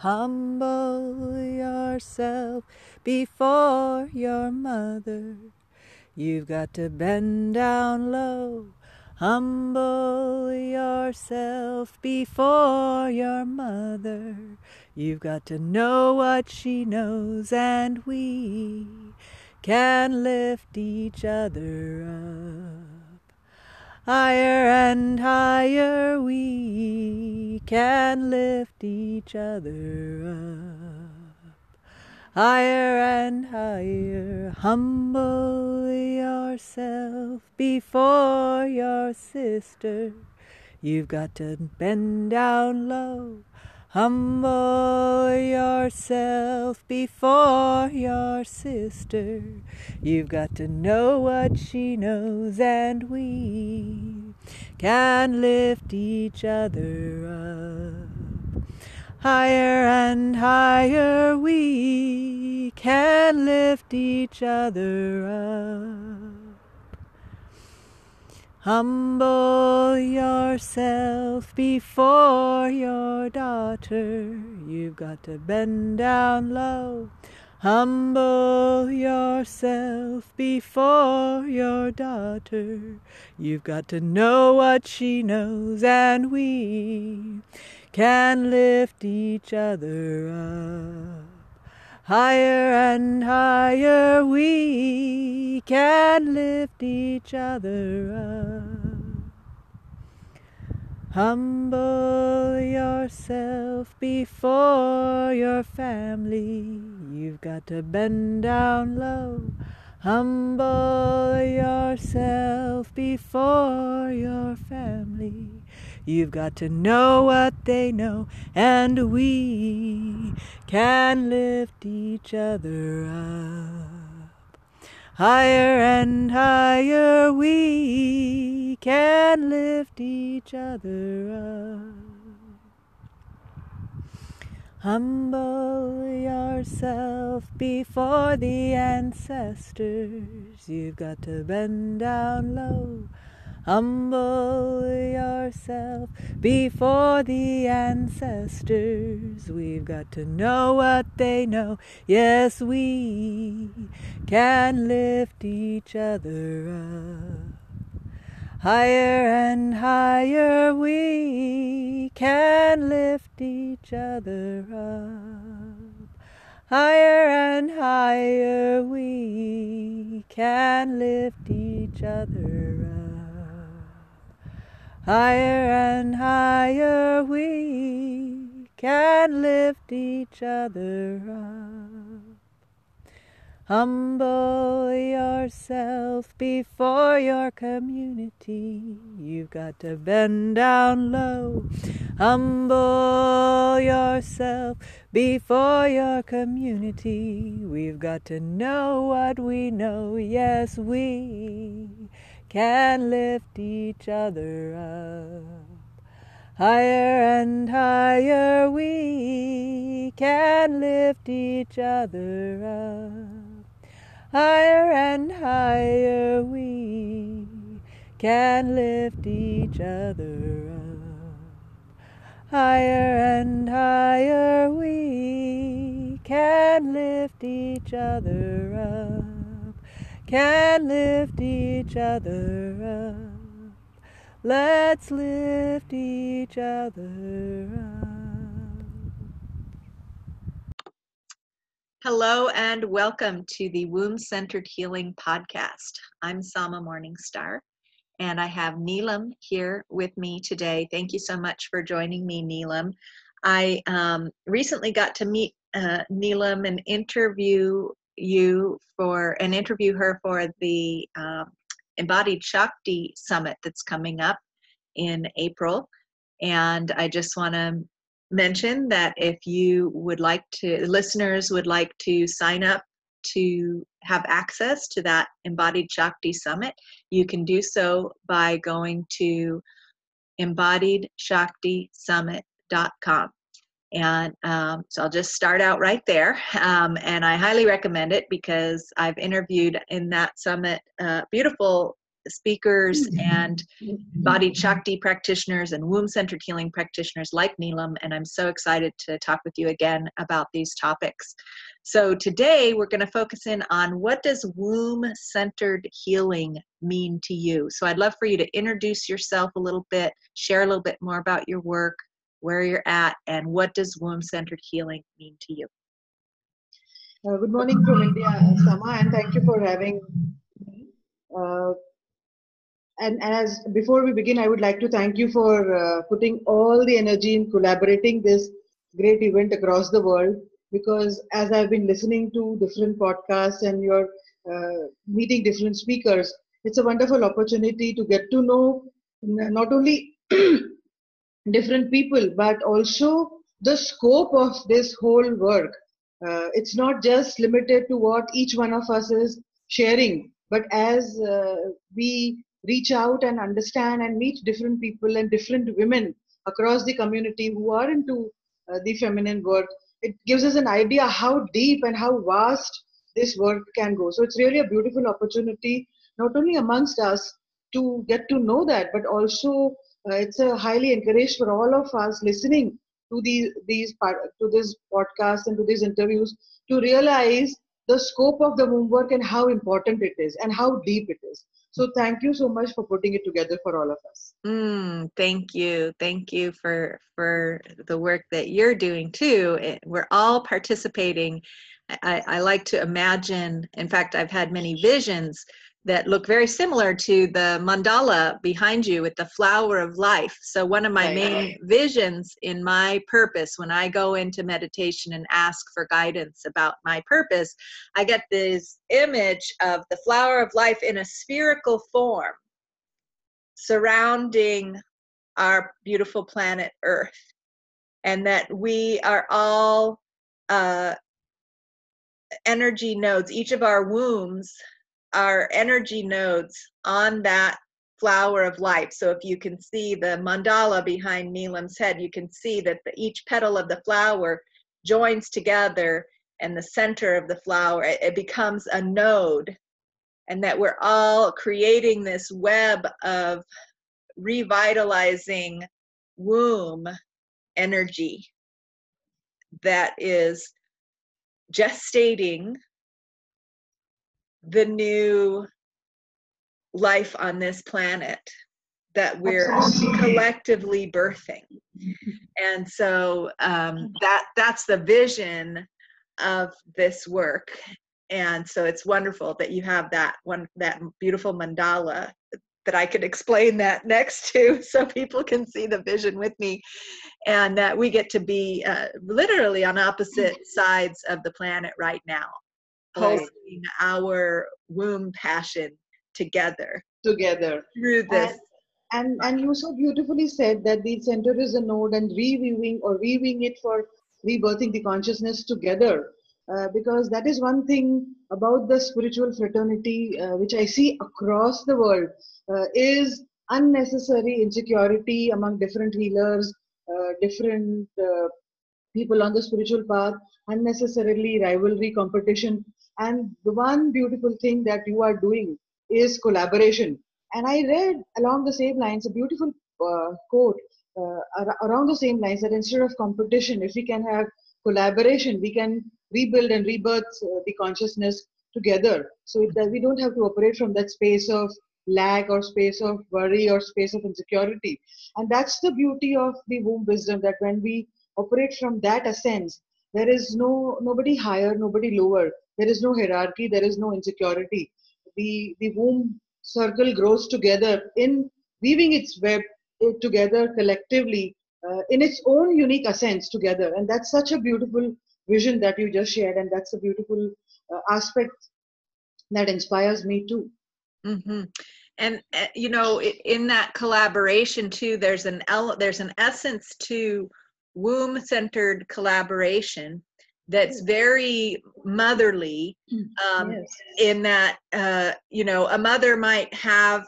Humble yourself before your mother. You've got to bend down low. Humble yourself before your mother. You've got to know what she knows, and we can lift each other up. Higher and higher we can lift each other up. Higher and higher, humble yourself before your sister. You've got to bend down low Humble yourself before your sister. You've got to know what she knows, and we can lift each other up. Higher and higher we can lift each other up. Humble yourself before your daughter. You've got to bend down low. Humble yourself before your daughter. You've got to know what she knows, and we can lift each other up. Higher and higher we can lift each other up. Humble yourself before your family. You've got to bend down low. Humble yourself before your family. You've got to know what they know, and we can lift each other up. Higher and higher we can lift each other up. Humble yourself before the ancestors. You've got to bend down low. Humble yourself before the ancestors. We've got to know what they know. Yes, we can lift each other up. Higher and higher we can lift each other up. Higher and higher we can lift each other. Higher and higher we can lift each other up. Humble yourself before your community. You've got to bend down low. Humble yourself before your community. We've got to know what we know. Yes, we can lift each other up. Higher and higher we can lift each other up. Higher and higher we can lift each other up. Higher and higher we can lift each other up can lift each other up. Let's lift each other up. Hello and welcome to the Womb Centered Healing Podcast. I'm Sama Morningstar and I have Neelam here with me today. Thank you so much for joining me, Neelam. I um, recently got to meet uh, Neelam and interview you for and interview her for the um, Embodied Shakti Summit that's coming up in April. And I just want to mention that if you would like to, listeners would like to sign up to have access to that Embodied Shakti Summit, you can do so by going to embodiedshaktisummit.com. And um, so I'll just start out right there. Um, and I highly recommend it because I've interviewed in that summit uh, beautiful speakers and body Shakti practitioners and womb centered healing practitioners like Neelam. And I'm so excited to talk with you again about these topics. So today we're going to focus in on what does womb centered healing mean to you? So I'd love for you to introduce yourself a little bit, share a little bit more about your work, where you're at, and what does womb centered healing mean to you? Uh, good morning from India, Sama, and thank you for having me. Uh, and, and, as before we begin, I would like to thank you for uh, putting all the energy in collaborating this great event across the world. Because as I've been listening to different podcasts and you're uh, meeting different speakers, it's a wonderful opportunity to get to know not only different people but also the scope of this whole work. Uh, it's not just limited to what each one of us is sharing but as uh, we reach out and understand and meet different people and different women across the community who are into uh, the feminine work it gives us an idea how deep and how vast this work can go. So it's really a beautiful opportunity not only amongst us to get to know that but also uh, it's a highly encouraged for all of us listening to these these to this podcast and to these interviews to realize the scope of the womb work and how important it is and how deep it is. So thank you so much for putting it together for all of us. Mm, thank you. Thank you for for the work that you're doing too. We're all participating. I, I like to imagine in fact i've had many visions that look very similar to the mandala behind you with the flower of life. So, one of my main visions in my purpose when I go into meditation and ask for guidance about my purpose, I get this image of the flower of life in a spherical form surrounding our beautiful planet Earth, and that we are all uh, energy nodes, each of our wombs are energy nodes on that flower of life. So if you can see the mandala behind Neelam's head, you can see that the, each petal of the flower joins together and the center of the flower, it, it becomes a node. And that we're all creating this web of revitalizing womb energy that is gestating the new life on this planet that we're collectively birthing. And so um, that that's the vision of this work. And so it's wonderful that you have that one that beautiful mandala that I could explain that next to so people can see the vision with me. And that we get to be uh, literally on opposite sides of the planet right now pulsing our womb passion together together. through this. And, and and you so beautifully said that the center is a node and reviewing or reviewing it for rebirthing the consciousness together uh, because that is one thing about the spiritual fraternity uh, which i see across the world uh, is unnecessary insecurity among different healers uh, different uh, people on the spiritual path unnecessarily rivalry competition and the one beautiful thing that you are doing is collaboration. And I read along the same lines a beautiful uh, quote uh, around the same lines that instead of competition, if we can have collaboration, we can rebuild and rebirth uh, the consciousness together. So that we don't have to operate from that space of lack or space of worry or space of insecurity. And that's the beauty of the womb wisdom that when we operate from that essence, there is no nobody higher, nobody lower there is no hierarchy, there is no insecurity. The, the womb circle grows together in weaving its web eh, together collectively uh, in its own unique essence together. And that's such a beautiful vision that you just shared. And that's a beautiful uh, aspect that inspires me too. Mm-hmm. And uh, you know, in that collaboration too, there's an el- there's an essence to womb-centered collaboration that's very motherly um, yes. in that uh, you know a mother might have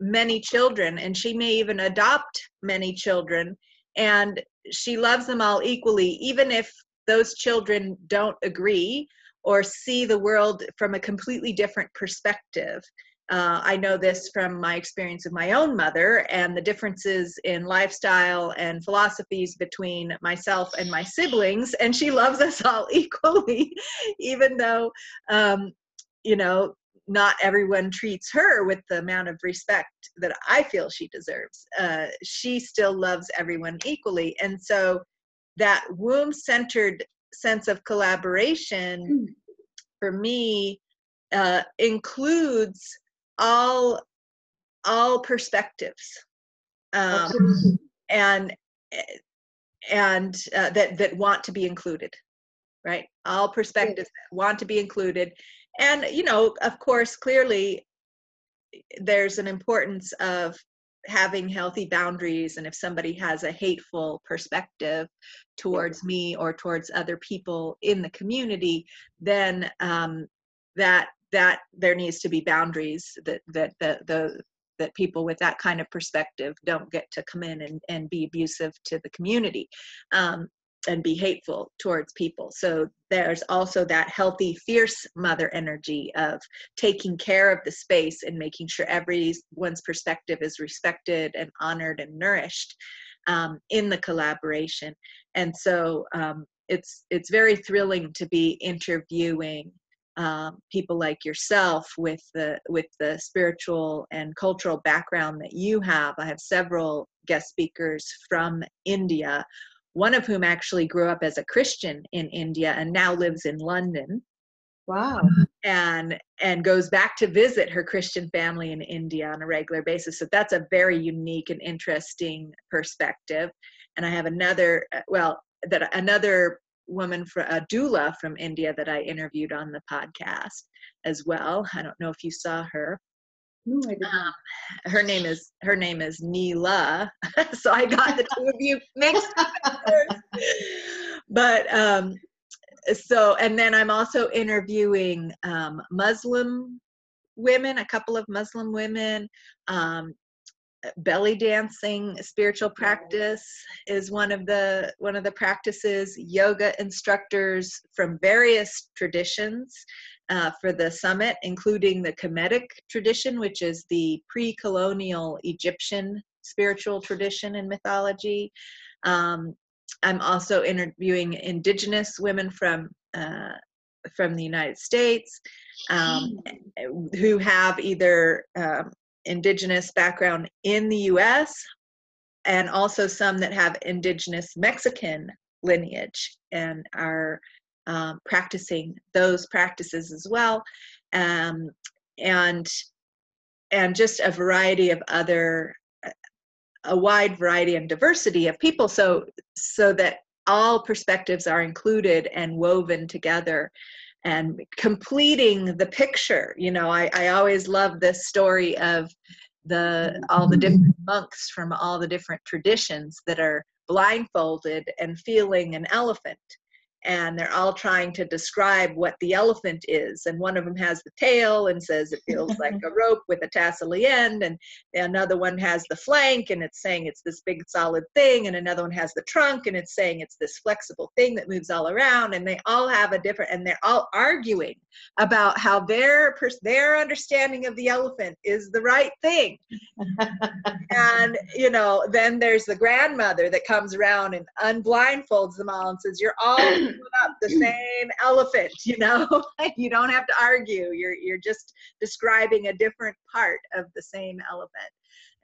many children and she may even adopt many children and she loves them all equally even if those children don't agree or see the world from a completely different perspective uh, I know this from my experience of my own mother and the differences in lifestyle and philosophies between myself and my siblings. And she loves us all equally, even though, um, you know, not everyone treats her with the amount of respect that I feel she deserves. Uh, she still loves everyone equally. And so that womb centered sense of collaboration mm. for me uh, includes all all perspectives um, and and uh, that that want to be included right? All perspectives that want to be included. And you know of course clearly there's an importance of having healthy boundaries and if somebody has a hateful perspective towards me or towards other people in the community then um, that that there needs to be boundaries that that the, the that people with that kind of perspective don't get to come in and, and be abusive to the community um, and be hateful towards people. So there's also that healthy, fierce mother energy of taking care of the space and making sure everyone's perspective is respected and honored and nourished um, in the collaboration. And so um, it's it's very thrilling to be interviewing um, people like yourself with the with the spiritual and cultural background that you have. I have several guest speakers from India, one of whom actually grew up as a Christian in India and now lives in London. Wow. And and goes back to visit her Christian family in India on a regular basis. So that's a very unique and interesting perspective. And I have another uh, well that another woman for a doula from India that I interviewed on the podcast as well. I don't know if you saw her. No, I didn't. Um, her name is her name is Neela, so I got the two of you mixed. but um, so and then I'm also interviewing um, Muslim women, a couple of Muslim women, um, belly dancing spiritual practice is one of the one of the practices. Yoga instructors from various traditions uh, for the summit including the kemetic tradition which is the pre-colonial egyptian spiritual tradition and mythology. Um, i'm also interviewing indigenous women from uh, from the united states um, who have either um, indigenous background in the US and also some that have indigenous Mexican lineage and are um, practicing those practices as well. Um, and and just a variety of other a wide variety and diversity of people so so that all perspectives are included and woven together and completing the picture. You know i, I always love this story of the all the different mm-hmm. monks from all the different traditions that are blindfolded and feeling an elephant and they're all trying to describe what the elephant is. And one of them has the tail and says it feels like a rope with a tassely end, and another one has the flank and it's saying it's this big solid thing, and another one has the trunk and it's saying it's this flexible thing that moves all around. And they all have a different, and they're all arguing about how their their understanding of the elephant is the right thing. and you know, then there's the grandmother that comes around and unblindfolds them all and says, "You're all." Up the same elephant you know? You don't have to argue. You're you're just describing a different part of the same elephant.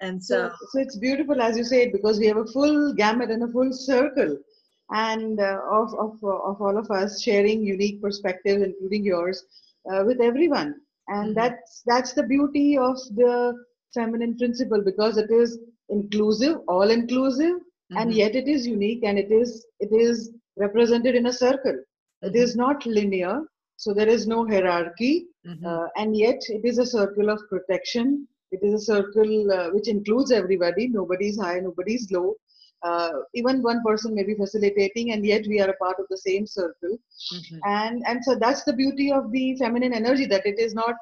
And so so, so it's beautiful as you said because we have a full gamut and a full circle and uh, of, of, of all of us sharing unique perspectives including yours uh, with everyone. And mm-hmm. that's that's the beauty of the feminine principle because it is inclusive all inclusive mm-hmm. and yet it is unique and it is it is represented in a circle. It is not linear, so there is no hierarchy, mm-hmm. uh, and yet it is a circle of protection. It is a circle uh, which includes everybody. Nobody is high, nobody is low. Uh, even one person may be facilitating, and yet we are a part of the same circle. Mm-hmm. And and so that's the beauty of the feminine energy that it is not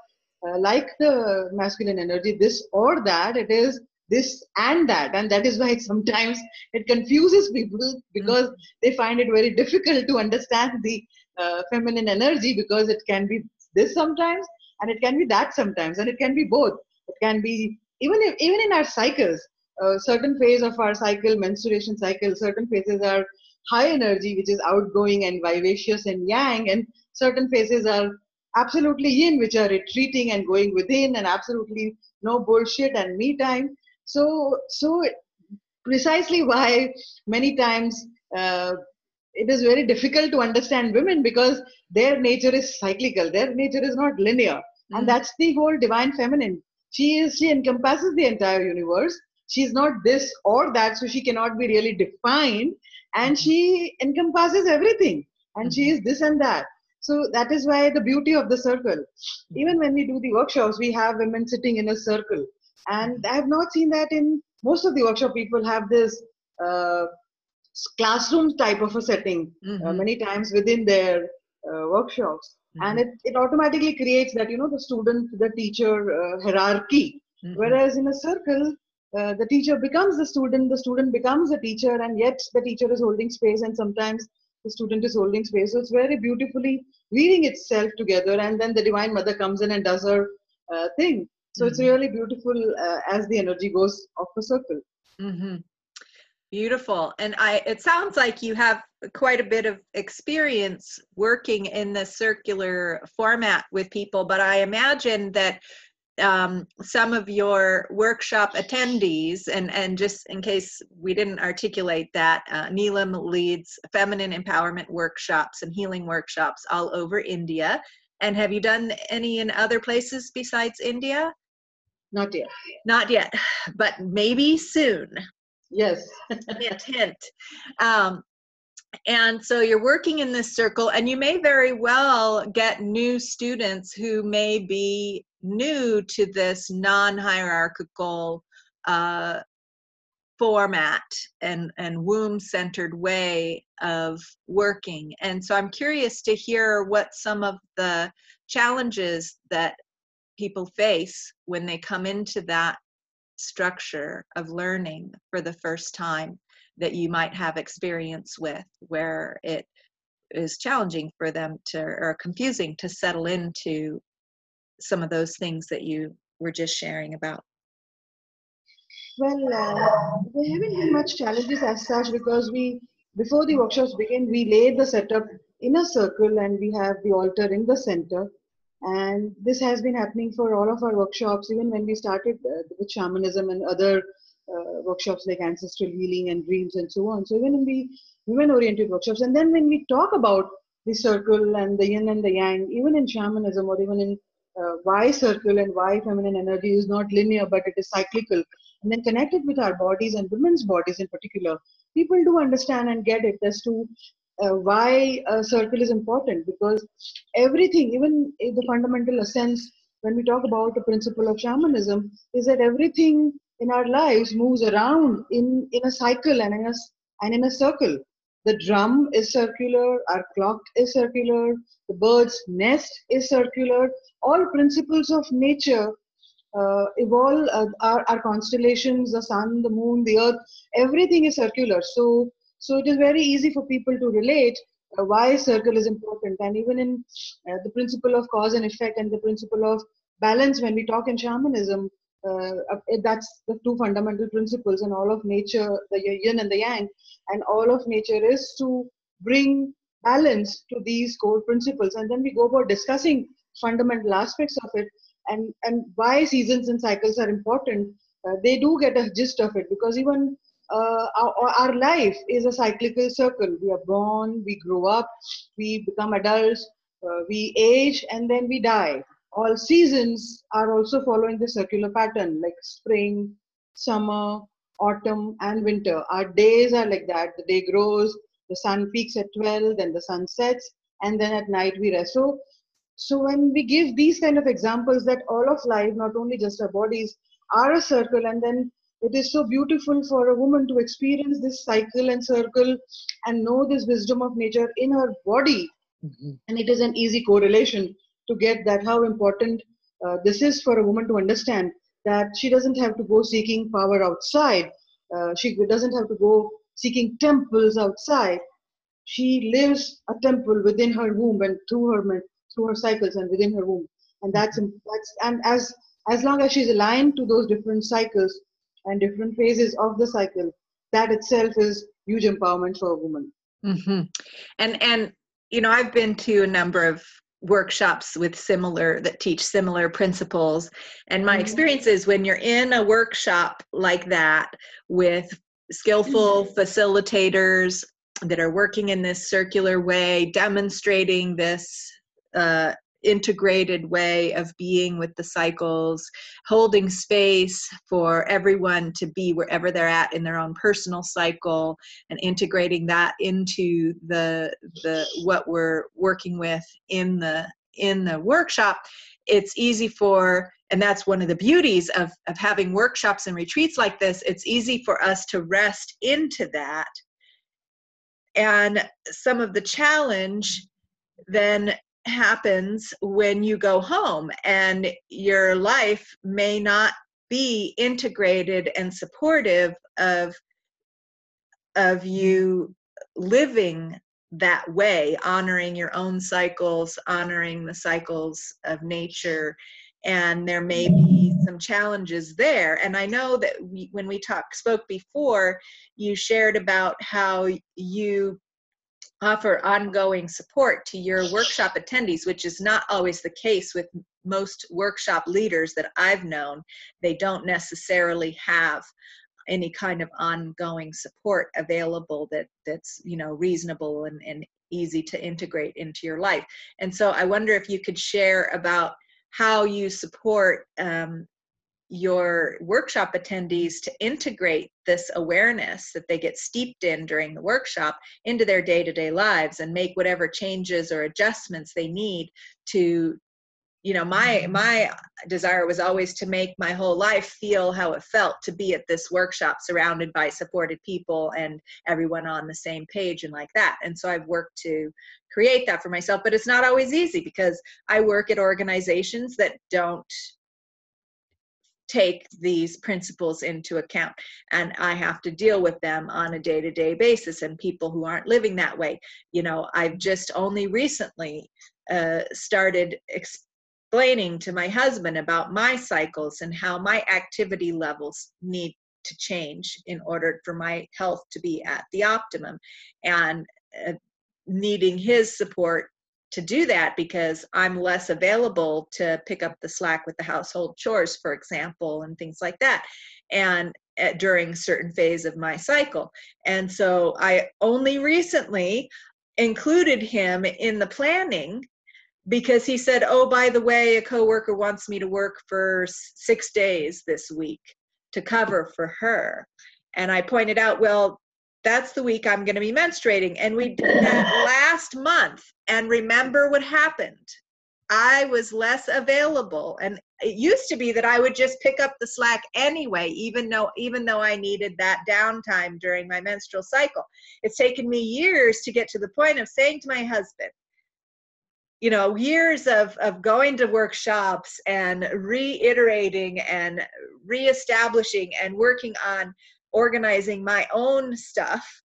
uh, like the masculine energy, this or that. It is this and that and that is why sometimes it confuses people because mm. they find it very difficult to understand the uh, feminine energy because it can be this sometimes and it can be that sometimes and it can be both it can be even if, even in our cycles uh, certain phase of our cycle menstruation cycle certain phases are high energy which is outgoing and vivacious and yang and certain phases are absolutely yin which are retreating and going within and absolutely no bullshit and me time so so precisely why many times uh, it is very difficult to understand women because their nature is cyclical their nature is not linear. Mm-hmm. and that's the whole divine feminine. She is she encompasses the entire universe. She's not this or that so she cannot be really defined. And mm-hmm. she encompasses everything. And mm-hmm. she is this and that. So that is why the beauty of the circle. Even when we do the workshops we have women sitting in a circle and i have not seen that in most of the workshop people have this uh, classroom type of a setting uh, mm-hmm. uh, many times within their uh, workshops mm-hmm. and it, it automatically creates that you know the student the teacher uh, hierarchy mm-hmm. whereas in a circle uh, the teacher becomes the student the student becomes a teacher and yet the teacher is holding space and sometimes the student is holding space so it's very beautifully weaving itself together and then the divine mother comes in and does her thing so it's mm-hmm. really beautiful uh, as the energy goes off a circle mm-hmm. beautiful and i it sounds like you have quite a bit of experience working in the circular format with people but i imagine that um, some of your workshop attendees, and, and just in case we didn't articulate that, uh, Neelam leads feminine empowerment workshops and healing workshops all over India. And have you done any in other places besides India? Not yet. Not yet, but maybe soon. Yes. hint, hint. Um, and so you're working in this circle, and you may very well get new students who may be new to this non hierarchical uh, format and, and womb centered way of working. And so I'm curious to hear what some of the challenges that people face when they come into that structure of learning for the first time that you might have experience with where it is challenging for them to or confusing to settle into some of those things that you were just sharing about? Well uh, we haven't had much challenges as such because we before the workshops begin we lay the setup in a circle and we have the altar in the center and this has been happening for all of our workshops, even when we started uh, with shamanism and other uh, workshops like ancestral healing and dreams and so on. So even in the women-oriented workshops, and then when we talk about the circle and the yin and the yang, even in shamanism or even in uh, why circle and why feminine energy is not linear but it is cyclical, and then connected with our bodies and women's bodies in particular, people do understand and get it as to uh, why a circle is important because everything, even the fundamental essence, when we talk about the principle of shamanism, is that everything in our lives moves around in, in a cycle and in a, and in a circle. The drum is circular, our clock is circular, the bird's nest is circular. All principles of nature uh, evolve, uh, our, our constellations, the sun, the moon, the earth, everything is circular. So so it is very easy for people to relate uh, why circle is important. And even in uh, the principle of cause and effect and the principle of balance, when we talk in shamanism, uh, that's the two fundamental principles and all of nature, the yin and the yang, and all of nature is to bring balance to these core principles. And then we go about discussing fundamental aspects of it and, and why seasons and cycles are important. Uh, they do get a gist of it because even uh, our, our, life is a cyclical circle. We are born, we grow up, we become adults, uh, we age, and then we die. All seasons are also following the circular pattern, like spring, summer, autumn, and winter. Our days are like that. The day grows, the sun peaks at 12, then the sun sets, and then at night we rest. So, so when we give these kind of examples that all of life, not only just our bodies, are a circle, and then it is so beautiful for a woman to experience this cycle and circle and know this wisdom of nature in her body. Mm-hmm. And it is an easy correlation to get that how important uh, this is for a woman to understand that she doesn't have to go seeking power outside. Uh, she doesn't have to go seeking temples outside. She lives a temple within her womb and through her through her cycles and within her womb. and that's that's and as as long as she's aligned to those different cycles and different phases of the cycle that itself is huge empowerment for a woman mm-hmm. and and you know i've been to a number of workshops with similar that teach similar principles and my mm-hmm. experience is when you're in a workshop like that with skillful mm-hmm. facilitators that are working in this circular way demonstrating this uh, integrated way of being with the cycles, holding space for everyone to be wherever they're at in their own personal cycle, and integrating that into the the what we're working with in the in the workshop. It's easy for and that's one of the beauties of, of having workshops and retreats like this it's easy for us to rest into that and some of the challenge then happens when you go home and your life may not be integrated and supportive of of you living that way honoring your own cycles honoring the cycles of nature and there may be some challenges there. And i know that we, when we talked spoke before you shared about how you offer ongoing support to your workshop attendees, which is not always the case with most workshop leaders that I've known. They don't necessarily have any kind of ongoing support available that that's you know reasonable and, and easy to integrate into your life and so i wonder if you could share about how you support um, your workshop attendees to integrate this awareness that they get steeped in during the workshop into their day-to-day lives and make whatever changes or adjustments they need to you know my mm-hmm. my desire was always to make my whole life feel how it felt to be at this workshop surrounded by supported people and everyone on the same page and like that and so i've worked to create that for myself but it's not always easy because i work at organizations that don't take these principles into account and i have to deal with them on a day-to-day basis and people who aren't living that way. You know i've just only recently uh, started explaining to my husband about my cycles and how my activity levels need to change in order for my health to be at the optimum and uh, needing his support to do that because I'm less available to pick up the slack with the household chores, for example, and things like that. And at, during certain phase of my cycle. And so I only recently included him in the planning because he said, "Oh, by the way, a coworker wants me to work for 6 days this week to cover for her." And I pointed out, "Well, that's the week I'm going to be menstruating. And we did that last month. And remember what happened. I was less available. And it used to be that I would just pick up the slack anyway, even though even though I needed that downtime during my menstrual cycle. It's taken me years to get to the point of saying to my husband, you know years of of going to workshops and reiterating and reestablishing and working on organizing my own stuff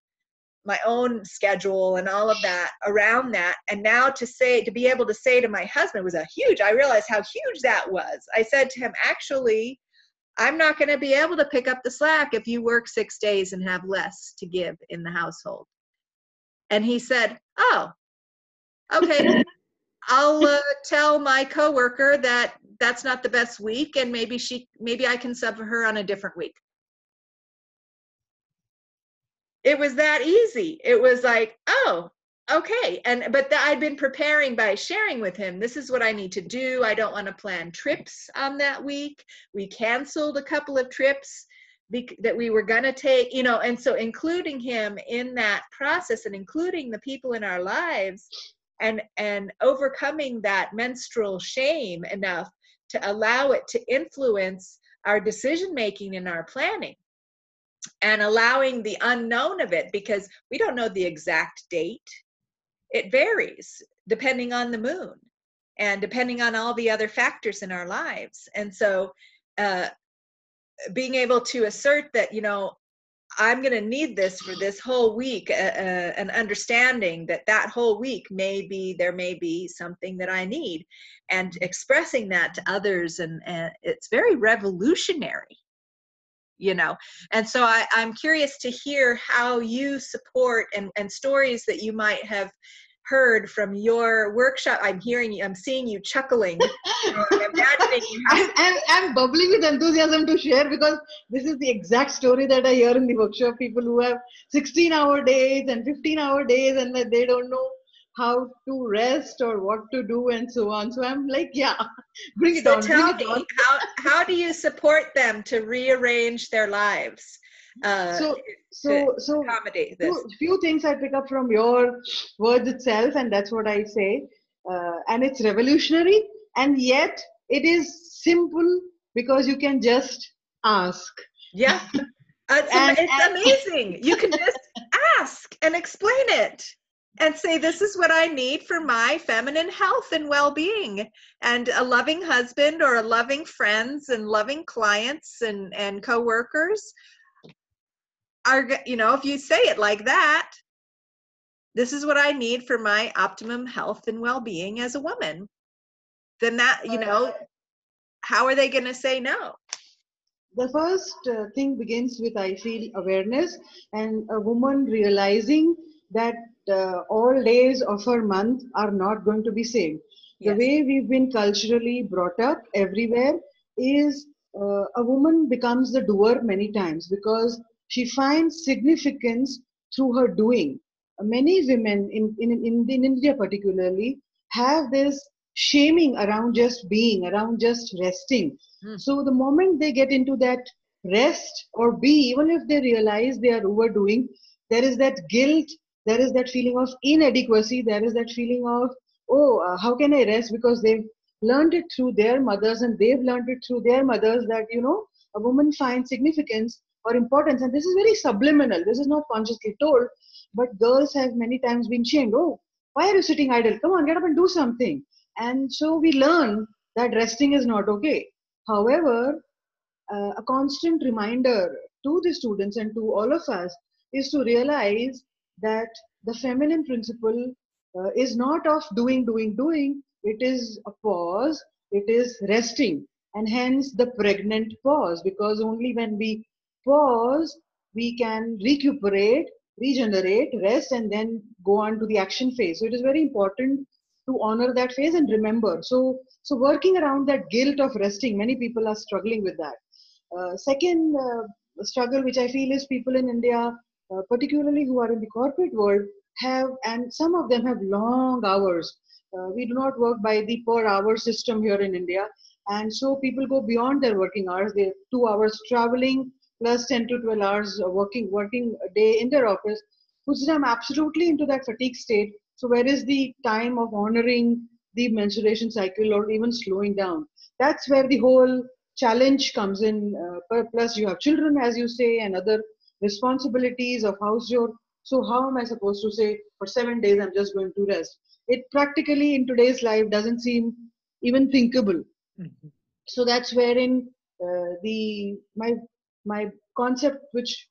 my own schedule and all of that around that. And now to say to be able to say to my husband was a huge i realized how huge that was. I said to him actually i'm not going to be able to pick up the slack if you work six days and have less to give in the household. And he said oh okay. I'll uh, tell my coworker that that's not the best week and maybe she maybe i can sub for her on a different week it was that easy. It was like, oh, okay. And but the, I'd been preparing by sharing with him, this is what I need to do. I don't want to plan trips on that week. We canceled a couple of trips that we were going to take, you know, and so including him in that process and including the people in our lives and and overcoming that menstrual shame enough to allow it to influence our decision making and our planning and allowing the unknown of it because we don't know the exact date. It varies depending on the moon and depending on all the other factors in our lives. And so, uh, being able to assert that, you know, I'm going to need this for this whole week, uh, uh, an understanding that that whole week maybe there may be something that I need, and expressing that to others, and, and it's very revolutionary, you know. And so I, I'm curious to hear how you support and, and stories that you might have heard from your workshop. I'm hearing you, I'm seeing you chuckling. I'm imagining you have- I'm, I'm, bubbling with enthusiasm to share because this is the exact story that I hear in the workshop. People who have 16 hour days and 15 hour days and that they don't know how to rest or what to do and so on. So I'm like, yeah, bring it so on. Tell me, on. how, how do you support them to rearrange their lives? Uh, so so so accommodate this. Few, few things I pick up from your words itself, and that's what I say. Uh, and it's revolutionary, and yet it is simple because you can just ask. Yeah, it's, and, it's and, amazing. you can just ask and explain it and say this is what i need for my feminine health and well-being. And a loving husband or a loving friends and loving clients and and co-workers are you know if you say it like that this is what i need for my optimum health and well-being as a woman then that you know how are they going to say no? The first uh, thing begins with i feel awareness and a woman realizing that uh, all days of her month are not going to be same yes. the way we've been culturally brought up everywhere is uh, a woman becomes the doer many times because she finds significance through her doing. Many women in, in, in, in India particularly have this shaming around just being, around just resting. Mm. So the moment they get into that rest or be, even if they realize they are overdoing, there is that guilt, there is that feeling of inadequacy, there is that feeling of, oh, uh, how can I rest? Because they've learned it through their mothers and they've learned it through their mothers that, you know, a woman finds significance or importance. And this is very subliminal. This is not consciously told, but girls have many times been shamed. Oh, why are you sitting idle? Come on, get up and do something. And so we learn that resting is not okay. However, uh, a constant reminder to the students and to all of us is to realize that the feminine principle uh, is not of doing, doing, doing. It is a pause. It is resting. And hence the pregnant pause, because only when we pause, we can recuperate, regenerate, rest, and then go on to the action phase. So it is very important to honor that phase and remember. So, so working around that guilt of resting, many people are struggling with that. Uh, second uh, struggle, which I feel is people in India, uh, particularly who are in the corporate world, have, and some of them have long hours. Uh, we do not work by the per hour system here in India. And so people go beyond their working hours. They have two hours traveling, plus 10 to 12 hours working working a day in their office puts them absolutely into that fatigue state so where is the time of honoring the menstruation cycle or even slowing down that's where the whole challenge comes in uh, plus you have children as you say and other responsibilities of house job so how am i supposed to say for seven days i'm just going to rest it practically in today's life doesn't seem even thinkable mm-hmm. so that's wherein uh, the my my concept which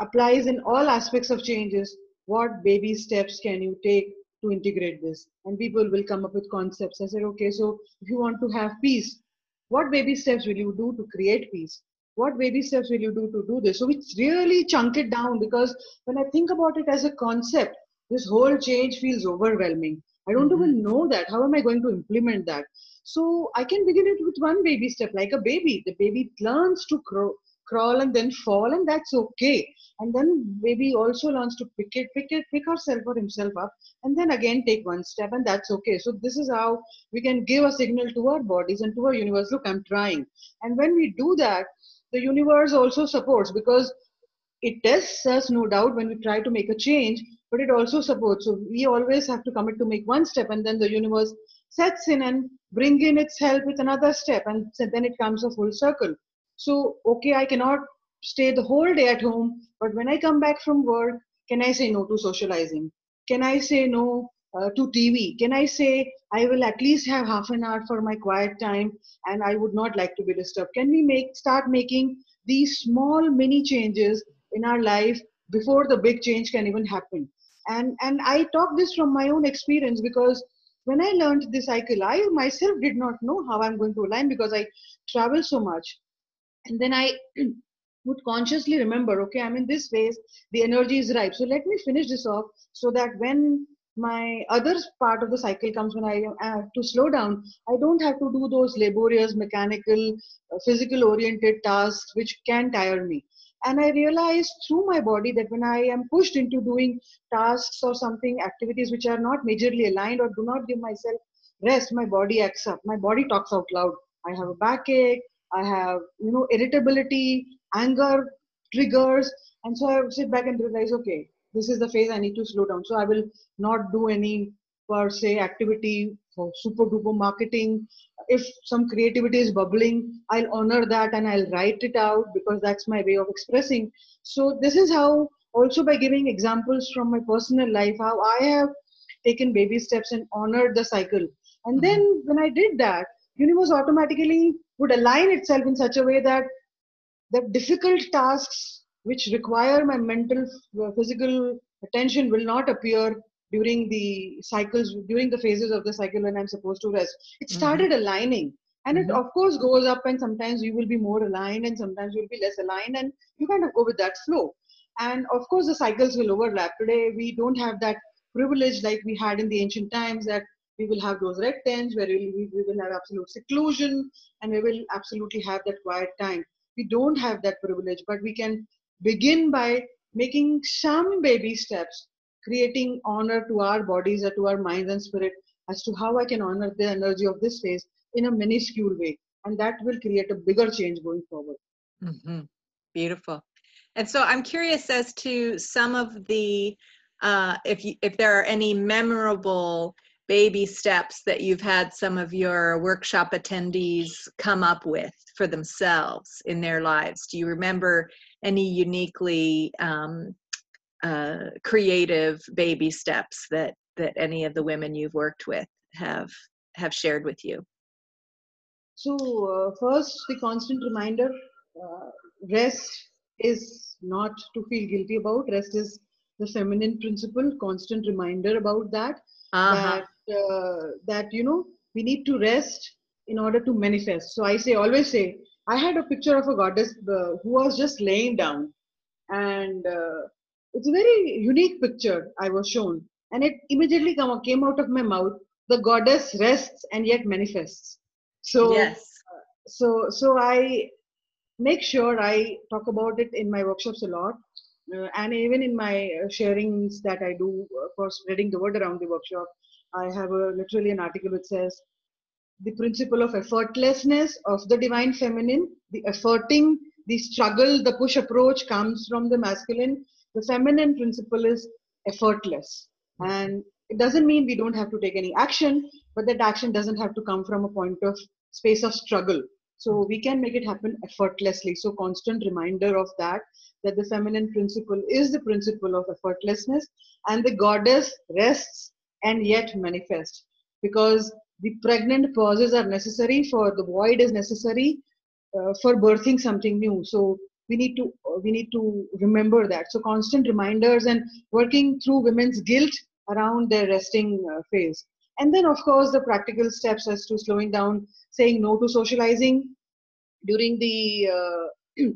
applies in all aspects of changes. what baby steps can you take to integrate this and people will come up with concepts i said okay so if you want to have peace what baby steps will you do to create peace what baby steps will you do to do this? So it's really chunk it down because when i think about it as a concept this whole change feels overwhelming. I don't mm-hmm. even know that. How am i going to implement that? So i can begin it with one baby step like a baby. The baby learns to grow crawl and then fall and that's okay. And then baby also learns to pick it pick it pick herself or himself up and then again take one step and that's okay. So this is how we can give a signal to our bodies and to our universe look i'm trying. And when we do that the universe also supports because it tests us no doubt when we try to make a change but it also supports so we always have to commit to make one step and then the universe sets in and bring in its help with another step and then it comes a full circle so, okay, I cannot stay the whole day at home, but when I come back from work, can I say no to socializing? Can I say no uh, to TV? Can I say I will at least have half an hour for my quiet time and I would not like to be disturbed? Can we make start making these small mini changes in our life before the big change can even happen and and i talk this from my own experience because when i learned this cycle i myself did not know how i'm going to align because i travel so much and then i would consciously remember okay i'm in this phase the energy is ripe so let me finish this off so that when my other part of the cycle comes when I have to slow down. I don't have to do those laborious, mechanical, uh, physical oriented tasks which can tire me. And I realize through my body that when I am pushed into doing tasks or something, activities which are not majorly aligned or do not give myself rest, my body acts up. My body talks out loud. I have a backache. I have, you know, irritability, anger triggers. And so I sit back and realize, okay, this is the phase I need to slow down. So I will not do any per se activity for super duper marketing. If some creativity is bubbling, I'll honor that and I'll write it out because that's my way of expressing. So this is how also by giving examples from my personal life, how I have taken baby steps and honored the cycle. And then mm-hmm. when I did that, universe automatically would align itself in such a way that the difficult tasks which require my mental uh, physical attention will not appear during the cycles during the phases of the cycle when i'm supposed to rest it mm-hmm. started mm-hmm. aligning and mm-hmm. it of course goes up and sometimes you will be more aligned and sometimes you'll be less aligned and you kind of go with that flow and of course the cycles will overlap today we don't have that privilege like we had in the ancient times that we will have those red tents where we, we will have absolute seclusion and we will absolutely have that quiet time we don't have that privilege but we can begin by making some baby steps, creating honor to our bodies or to our minds and spirit as to how I can honor the energy of this phase in a minuscule way. And that will create a bigger change going forward. Mm-hmm. Beautiful. And so I'm curious as to some of the, uh, if, you, if there are any memorable baby steps that you've had some of your workshop attendees come up with for themselves in their lives. Do you remember any uniquely um, uh, creative baby steps that that any of the women you've worked with have have shared with you? So uh, first, the constant reminder: uh, rest is not to feel guilty about. Rest is the feminine principle. Constant reminder about that. Uh-huh. That uh, that you know we need to rest in order to manifest. So I say always say I had a picture of a goddess uh, who was just laying down, and uh, it's a very unique picture I was shown, and it immediately come, came out of my mouth. The goddess rests and yet manifests. So yes. Uh, so so I make sure I talk about it in my workshops a lot, uh, and even in my uh, sharings that I do for spreading the word around the workshop. I have a, literally an article which says the principle of effortlessness of the divine feminine, the efforting, the struggle, the push approach comes from the masculine. The feminine principle is effortless. And it doesn't mean we don't have to take any action, but that action doesn't have to come from a point of space of struggle. So we can make it happen effortlessly. So constant reminder of that, that the feminine principle is the principle of effortlessness and the goddess rests and yet manifests because the pregnant pauses are necessary for the void is necessary uh, for birthing something new. So we need to uh, we need to remember that. So constant reminders and working through women's guilt around their resting uh, phase. And then of course the practical steps as to slowing down saying no to socializing during the uh,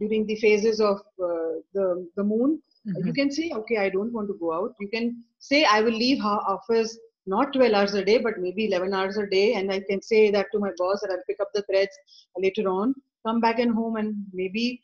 during the phases of uh, the the moon. Mm-hmm. you can say okay i don't want to go out. You can say i will leave her office not 12 hours a day, but maybe 11 hours a day. And I can say that to my boss that I'll pick up the threads later on, come back and home and maybe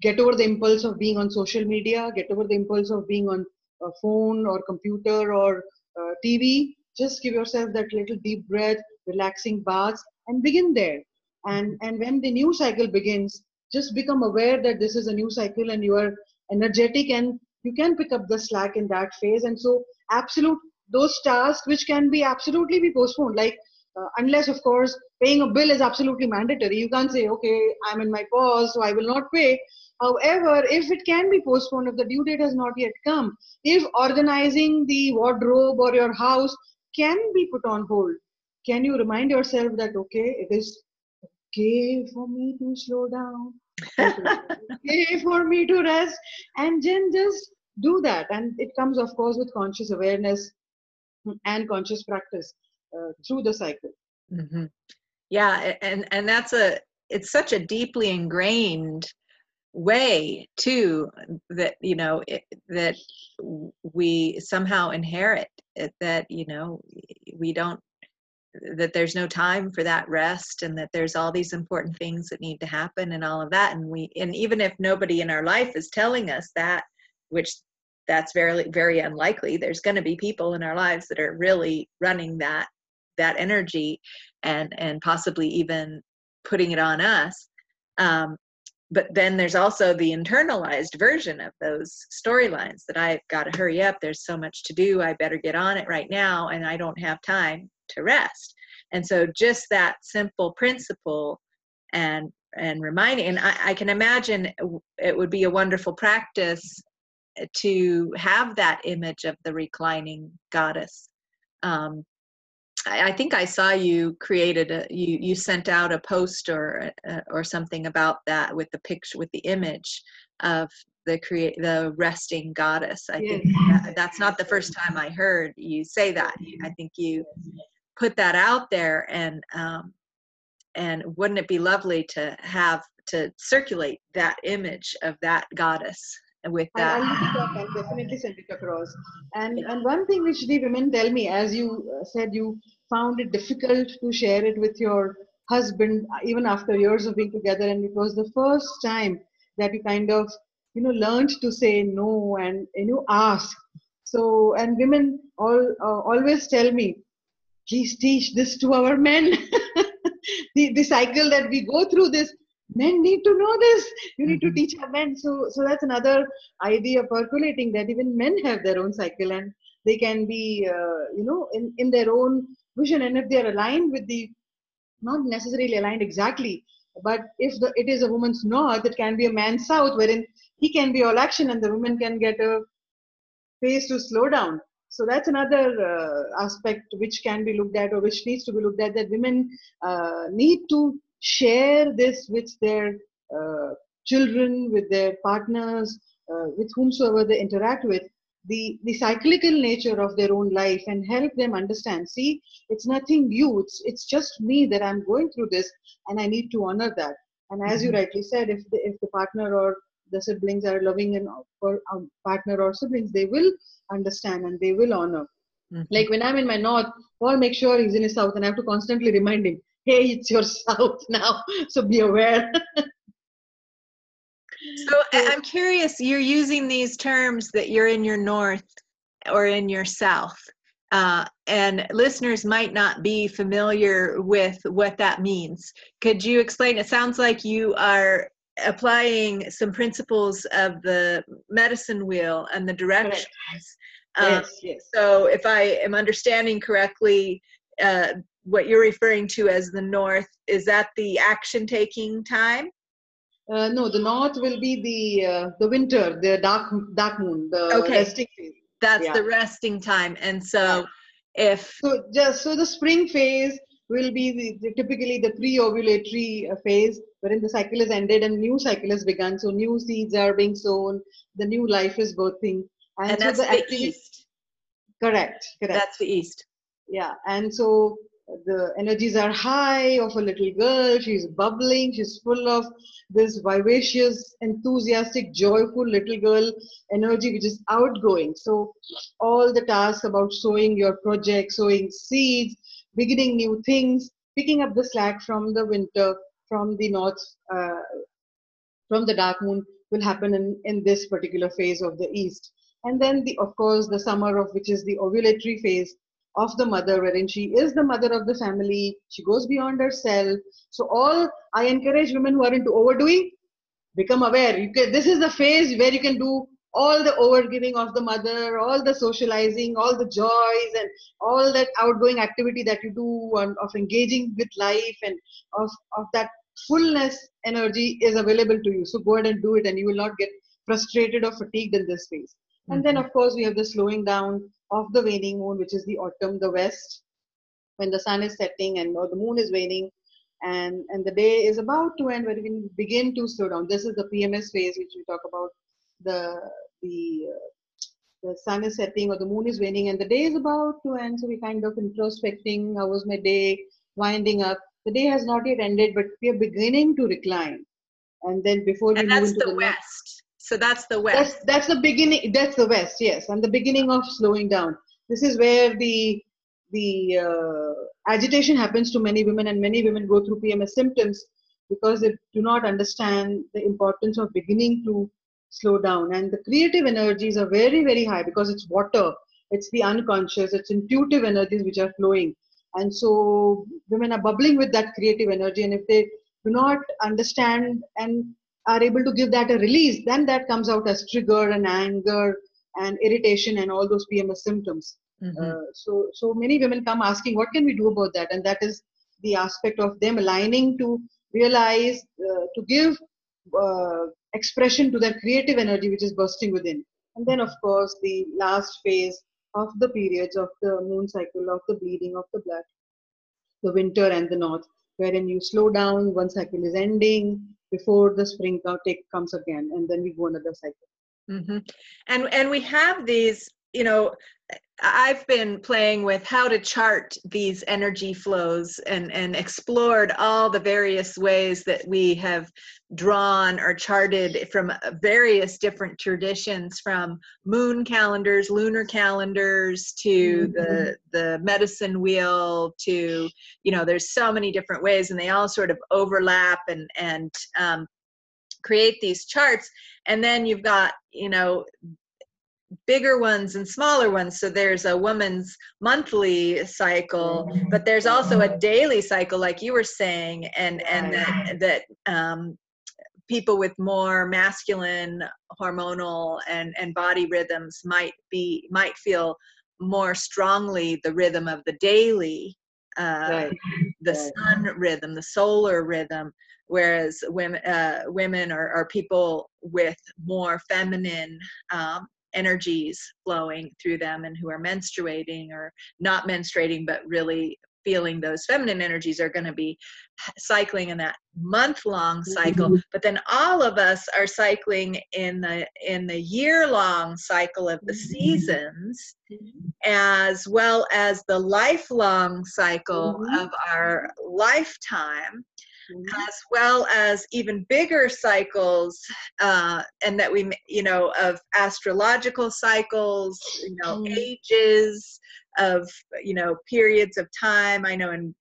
get over the impulse of being on social media, get over the impulse of being on a phone or computer or uh, TV. Just give yourself that little deep breath, relaxing baths, and begin there. And and when the new cycle begins, just become aware that this is a new cycle and you are energetic and you can pick up the slack in that phase. And so, absolute those tasks which can be absolutely be postponed like uh, unless of course paying a bill is absolutely mandatory. You can't say okay i'm in my pause so i will not pay. However if it can be postponed if the due date has not yet come if organizing the wardrobe or your house can be put on hold can you remind yourself that okay it is okay for me to slow down okay for me to rest and then just do that. And it comes of course with conscious awareness and conscious practice uh, through the cycle mm-hmm. yeah and and that's a it's such a deeply ingrained way too that you know it, that we somehow inherit it, that you know we don't that there's no time for that rest and that there's all these important things that need to happen and all of that and we and even if nobody in our life is telling us that which that's very very unlikely there's going to be people in our lives that are really running that that energy and and possibly even putting it on us um, but then there's also the internalized version of those storylines that I've got to hurry up. There's so much to do. I better get on it right now, and I don't have time to rest. And so, just that simple principle and and reminding, and I, I can imagine it would be a wonderful practice to have that image of the reclining goddess um, I think I saw you created a you you sent out a post or uh, or something about that with the picture with the image of the create the resting goddess. I yes. think that, that's not the first time I heard you say that. I think you put that out there and um, and wouldn't it be lovely to have to circulate that image of that goddess with that. I'll look it definitely send it across. And and one thing which the women tell me, as you uh, said, you found it difficult to share it with your husband even after years of being together, and it was the first time that you kind of you know learned to say no and you know ask. So and women all uh, always tell me, please teach this to our men. the, the cycle that we go through this men need to know this. You need mm-hmm. to teach our men so so that's another idea percolating that even men have their own cycle and they can be uh, you know in in their own vision. And if they are aligned with the not necessarily aligned exactly but if the, it is a woman's north it can be a man's south wherein he can be all action and the woman can get a pace to slow down. So that's another uh, aspect which can be looked at or which needs to be looked at that women uh, need to share this with their uh, children, with their partners, uh, with whomsoever they interact with, the, the cyclical nature of their own life and help them understand. See, it's nothing new. It's, it's just me that I'm going through this and I need to honor that. And as mm-hmm. you rightly said, if the, if the partner or the siblings are loving and for a um, partner or siblings, they will understand and they will honor. Mm-hmm. Like when I'm in my north, Paul makes sure he's in his south, and I have to constantly remind him, hey, it's your south now, so be aware. so I'm curious, you're using these terms that you're in your north or in your south. Uh, and listeners might not be familiar with what that means. Could you explain? It sounds like you are applying some principles of the medicine wheel and the directions. Um, yes, yes. So, if I am understanding correctly, uh, what you're referring to as the north is that the action taking time uh, no the north will be the uh, the winter the dark dark moon the okay. resting phase that's yeah. the resting time and so yeah. if so just so the spring phase will be the, the typically the pre-ovulatory uh, phase wherein the cycle is ended and new cycle has begun so new seeds are being sown the new life is birthing and, and so that's the, the east correct correct that's the east yeah and so the energies are high of a little girl. She's bubbling. She's full of this vivacious enthusiastic joyful little girl energy which is outgoing. So all the tasks about sowing your project sowing seeds beginning new things picking up the slack from the winter from the north uh, from the dark moon will happen in, in this particular phase of the east. And then the of course the summer of which is the ovulatory phase of the mother wherein she is the mother of the family. She goes beyond herself. So all i encourage women who are into overdoing become aware. You can this is the phase where you can do all the overgiving of the mother all the socializing all the joys and all that outgoing activity that you do on, of engaging with life and of, of that fullness energy is available to you. So go ahead and do it and you will not get frustrated or fatigued in this phase. And then mm-hmm. of course we have the slowing down of the waning moon, which is the autumn, the west, when the sun is setting and or the moon is waning. and and the day is about to end where we begin to slow down. This is the pms phase which we talk about the the uh, the sun is setting or the moon is waning and the day is about to end. So we kind of introspecting how was my day winding up. The day has not yet ended but we are beginning to recline. And then before we and move that's into the, the west. next, so that's the west. that's that's the beginning that's the west yes and the beginning of slowing down. This is where the the uh, agitation happens to many women and many women go through pms symptoms because they do not understand the importance of beginning to slow down. And the creative energies are very very high because it's water it's the unconscious it's intuitive energies which are flowing. And so women are bubbling with that creative energy and if they do not understand and are able to give that a release then that comes out as trigger and anger and irritation and all those pms symptoms. Mhm. uh, so so many women come asking what can we do about that? And that is the aspect of them aligning to realize uh, to give uh, expression to their creative energy which is bursting within. And then of course the last phase of the periods of the moon cycle of the bleeding of the blood the winter and the north wherein you slow down one cycle is ending before the spring take comes again and then we go another cycle. Hmm And and we have these, you know, I've been playing with how to chart these energy flows and and explored all the various ways that we have drawn or charted from various different traditions from moon calendars lunar calendars to the the medicine wheel to you know there's so many different ways and they all sort of overlap and and um, create these charts. And then you've got you know bigger ones and smaller ones. So there's a woman's monthly cycle but there's also a daily cycle like you were saying and and that that um people with more masculine hormonal and and body rhythms might be might feel more strongly the rhythm of the daily uh right. the Right. sun rhythm, the solar rhythm, whereas women, uh, women are, are people with more feminine um, energies flowing through them and who are menstruating or not menstruating, but really feeling those feminine energies are going to be cycling in that month long cycle mm-hmm. but then all of us are cycling in the in the year long cycle of the mm-hmm. seasons mm-hmm. as well as the lifelong cycle Mhm. of our lifetime Mhm. as well as even bigger cycles uh, and that we you know of astrological cycles you know Mm. ages of you know periods of time i know in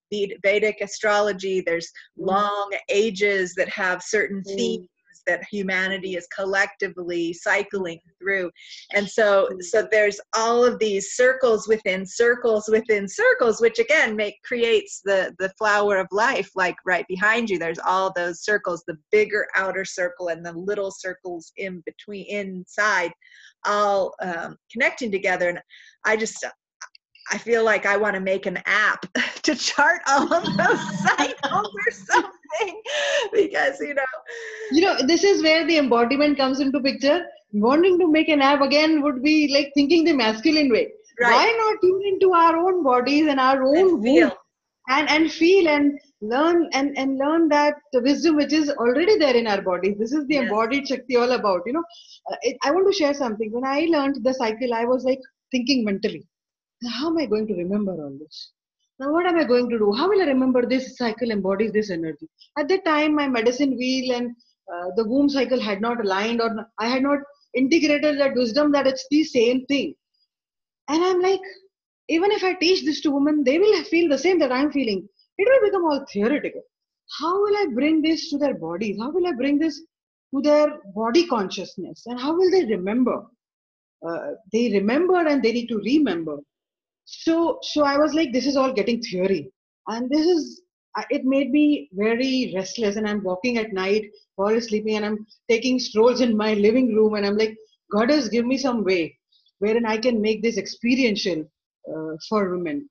vedic astrology there's Mm. long ages that have certain Mm. themes that humanity is collectively cycling through. And so so there's all of these circles within circles within circles which again make creates the the flower of life like right behind you. There's all those circles the bigger outer circle and the little circles in between inside all um, connecting together. And i just i feel like i want to make an app to chart all of those cycles or something. Because you know you know this is where the embodiment comes into picture. Wanting to make an app again would be like thinking the masculine way. Right. why not tune into our own bodies and our own womb and and feel and learn and and learn that the wisdom which is already there in our bodies. This is the Yes. embodied shakti all about you know. Uh, it, i want to share something. When i learned the cycle i was like thinking mentally how am i going to remember all this? Now what am i going to do? How will i remember this cycle embodies this energy? At that time my medicine wheel and uh, the womb cycle had not aligned or i had not integrated that wisdom that it's the same thing. And i'm like even if i teach this to women they will feel the same that i'm feeling. It will become all theoretical. How will i bring this to their bodies? How will i bring this to their body consciousness? And how will they remember? Uh, they remember and they need to remember so so i was like this is all getting theory. And this is it made me very restless. And i'm walking at night while sleeping and i'm taking strolls in my living room. And i'm like god has given me some way wherein i can make this experiential uh, for women.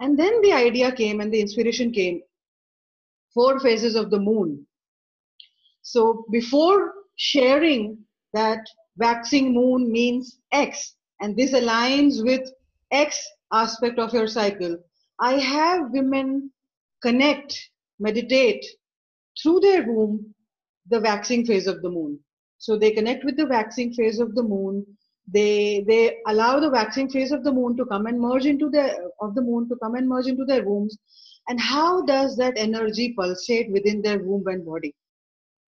And then the idea came and the inspiration came. Four phases of the moon. So before sharing that waxing moon means x and this aligns with x aspect of your cycle i have women connect meditate through their womb the waxing phase of the moon. So they connect with the waxing phase of the moon. They they allow the waxing phase of the moon to come and merge into their of the moon to come and merge into their wombs. And how does that energy pulsate within their womb and body?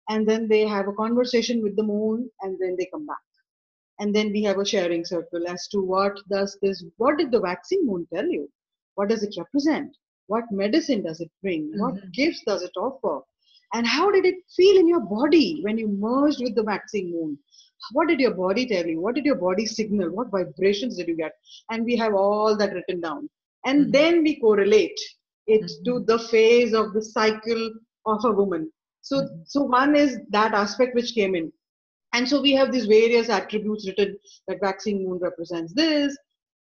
And then they have a conversation with the moon, and then they come back. And then we have a sharing circle as to what does this, what did the waxing moon tell you? What does it represent? What medicine does it bring? Mm-hmm. What gifts does it offer? And how did it feel in your body when you merged with the waxing moon? What did your body tell you? What did your body signal? What vibrations did you get? And we have all that written down. And mm-hmm. then we correlate it mm-hmm. to the phase of the cycle of a woman. So, mm-hmm. so one is that aspect which came in. And so we have these various attributes written that waxing moon represents this,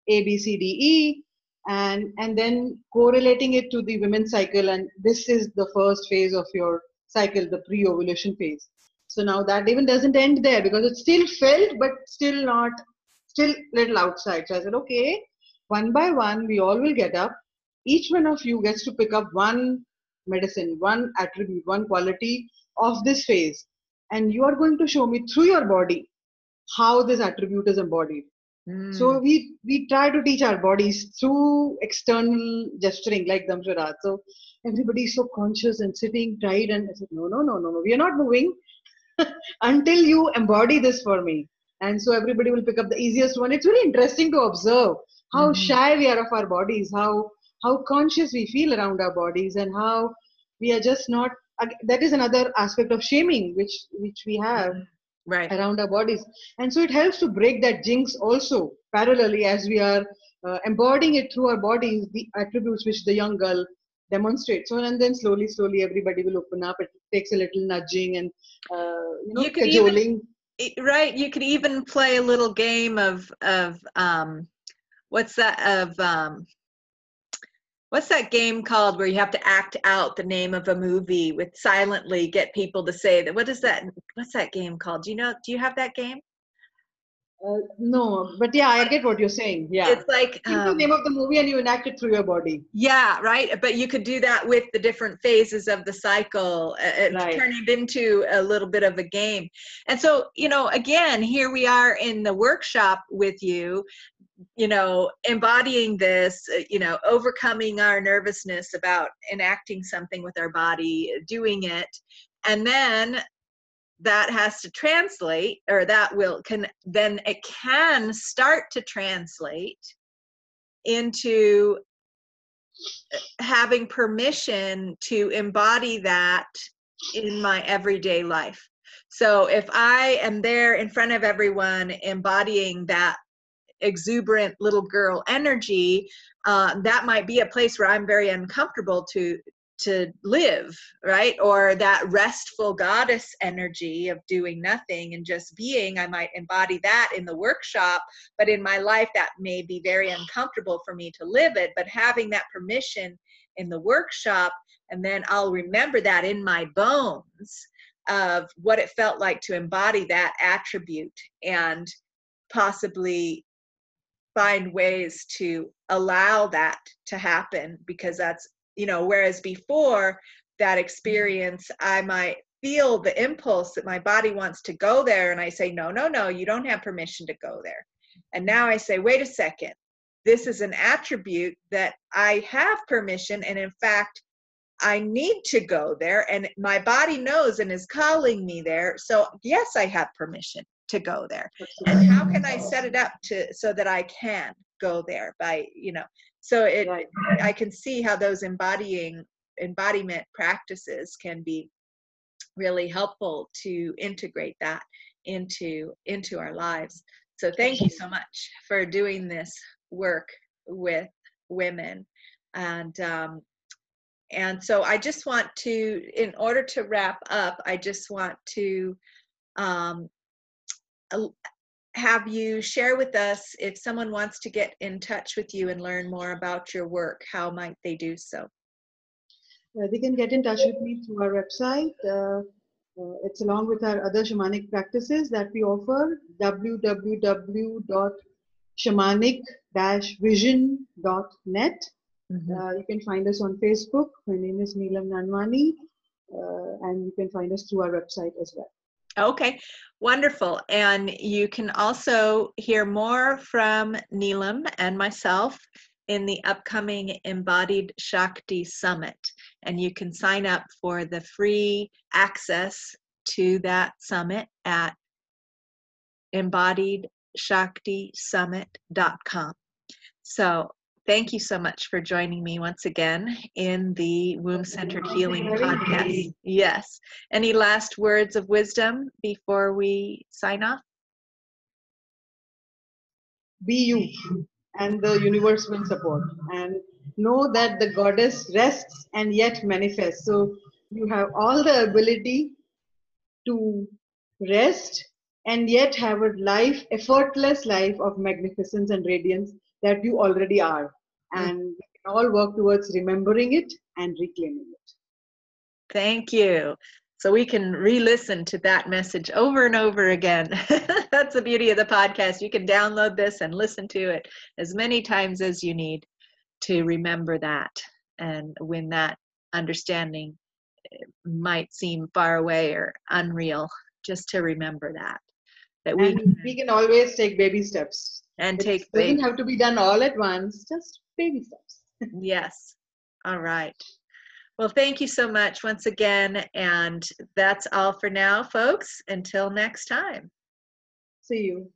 A, B, C, D, E, and and then correlating it to the women's cycle. And this is the first phase of your cycle the pre-ovulation phase. So now that even doesn't end there because it's still felt but still not still little outside. So i said okay one by one we all will get up. Each one of you gets to pick up one medicine one attribute one quality of this phase and you are going to show me through your body how this attribute is embodied Mm. So we we try to teach our bodies through external gesturing like dumb charades. So everybody is so conscious and sitting tight and I said, no, no, no, no, no, we are not moving until you embody this for me. And so everybody will pick up the easiest one. It's really interesting to observe how mm. shy we are of our bodies, how how conscious we feel around our bodies, and how we are just not. That is another aspect of shaming which which we have. Right. around our bodies. And so it helps to break that jinx also parallelly as we are uh, embodying it through our bodies, the attributes which the young girl demonstrates. So and then slowly, slowly everybody will open up. It takes a little nudging and uh, you know, you cajoling. Even, right. You could even play a little game of of um, what's that of um, what's that game called where you have to act out the name of a movie with silently get people to say that what is that what's that game called do you know do you have that game uh, no, but yeah, I get what you're saying. Yeah, it's like um, the name of the movie and you enact it through your body. Yeah, right. But you could do that with the different phases of the cycle, and right. turn it into a little bit of a game. And so, you know, again, here we are in the workshop with you, you know embodying this uh, you know overcoming our nervousness about enacting something with our body doing it and then that has to translate or that will can then it can start to translate into uh, having permission to embody that in my everyday life. So if i am there in front of everyone embodying that exuberant little girl energy, uh, that might be a place where I'm very uncomfortable to to live right? Or that restful goddess energy of doing nothing and just being i might embody that in the workshop but in my life that may be very uncomfortable for me to live it. But having that permission in the workshop and then i'll remember that in my bones of what it felt like to embody that attribute and possibly find ways to allow that to happen because that's you know whereas before that experience i might feel the impulse that my body wants to go there and i say no no no you don't have permission to go there. And now i say wait a second. This is an attribute that i have permission and in fact i need to go there and my body knows and is calling me there so yes i have permission to go there. And how can i set it up to so that i can go there by you know so it right. i can see how those embodying embodiment practices can be really helpful to integrate that into into our lives. So thank you so much for doing this work with women. And um, and so i just want to in order to wrap up i just want to um, have you share with us if someone wants to get in touch with you and learn more about your work, how might they do so? Uh, they can get in touch with me through our website. Uh, uh, it's along with our other shamanic practices that we offer www.shamanic-vision.net Mm-hmm. Uh, you can find us on Facebook. My name is Neelam Nanwani, uh, and you can find us through our website as well. Okay, wonderful. And you can also hear more from Neelam and myself in the upcoming Embodied Shakti Summit. And you can sign up for the free access to that summit at embodiedshaktisummit.com. So thank you so much for joining me once again in the Womb Centered Healing podcast. Yes. Any last words of wisdom before we sign off? Be you, and the universe will support. And know that the goddess rests and yet manifests. So you have all the ability to rest and yet have a life, effortless life of magnificence and radiance that you already are. Hmm. And we can all work towards remembering it and reclaiming it. Thank you. So we can re listen to that message over and over again. That's the beauty of the podcast. You can download this and listen to it as many times as you need to remember that. And when that understanding eh, might seem far away or unreal, just to remember that that we and we can always take baby steps and it take doesn't have to be done all at once just baby steps. Yes. All right. Well thank you so much once again and that's all for now folks. Until next time. See you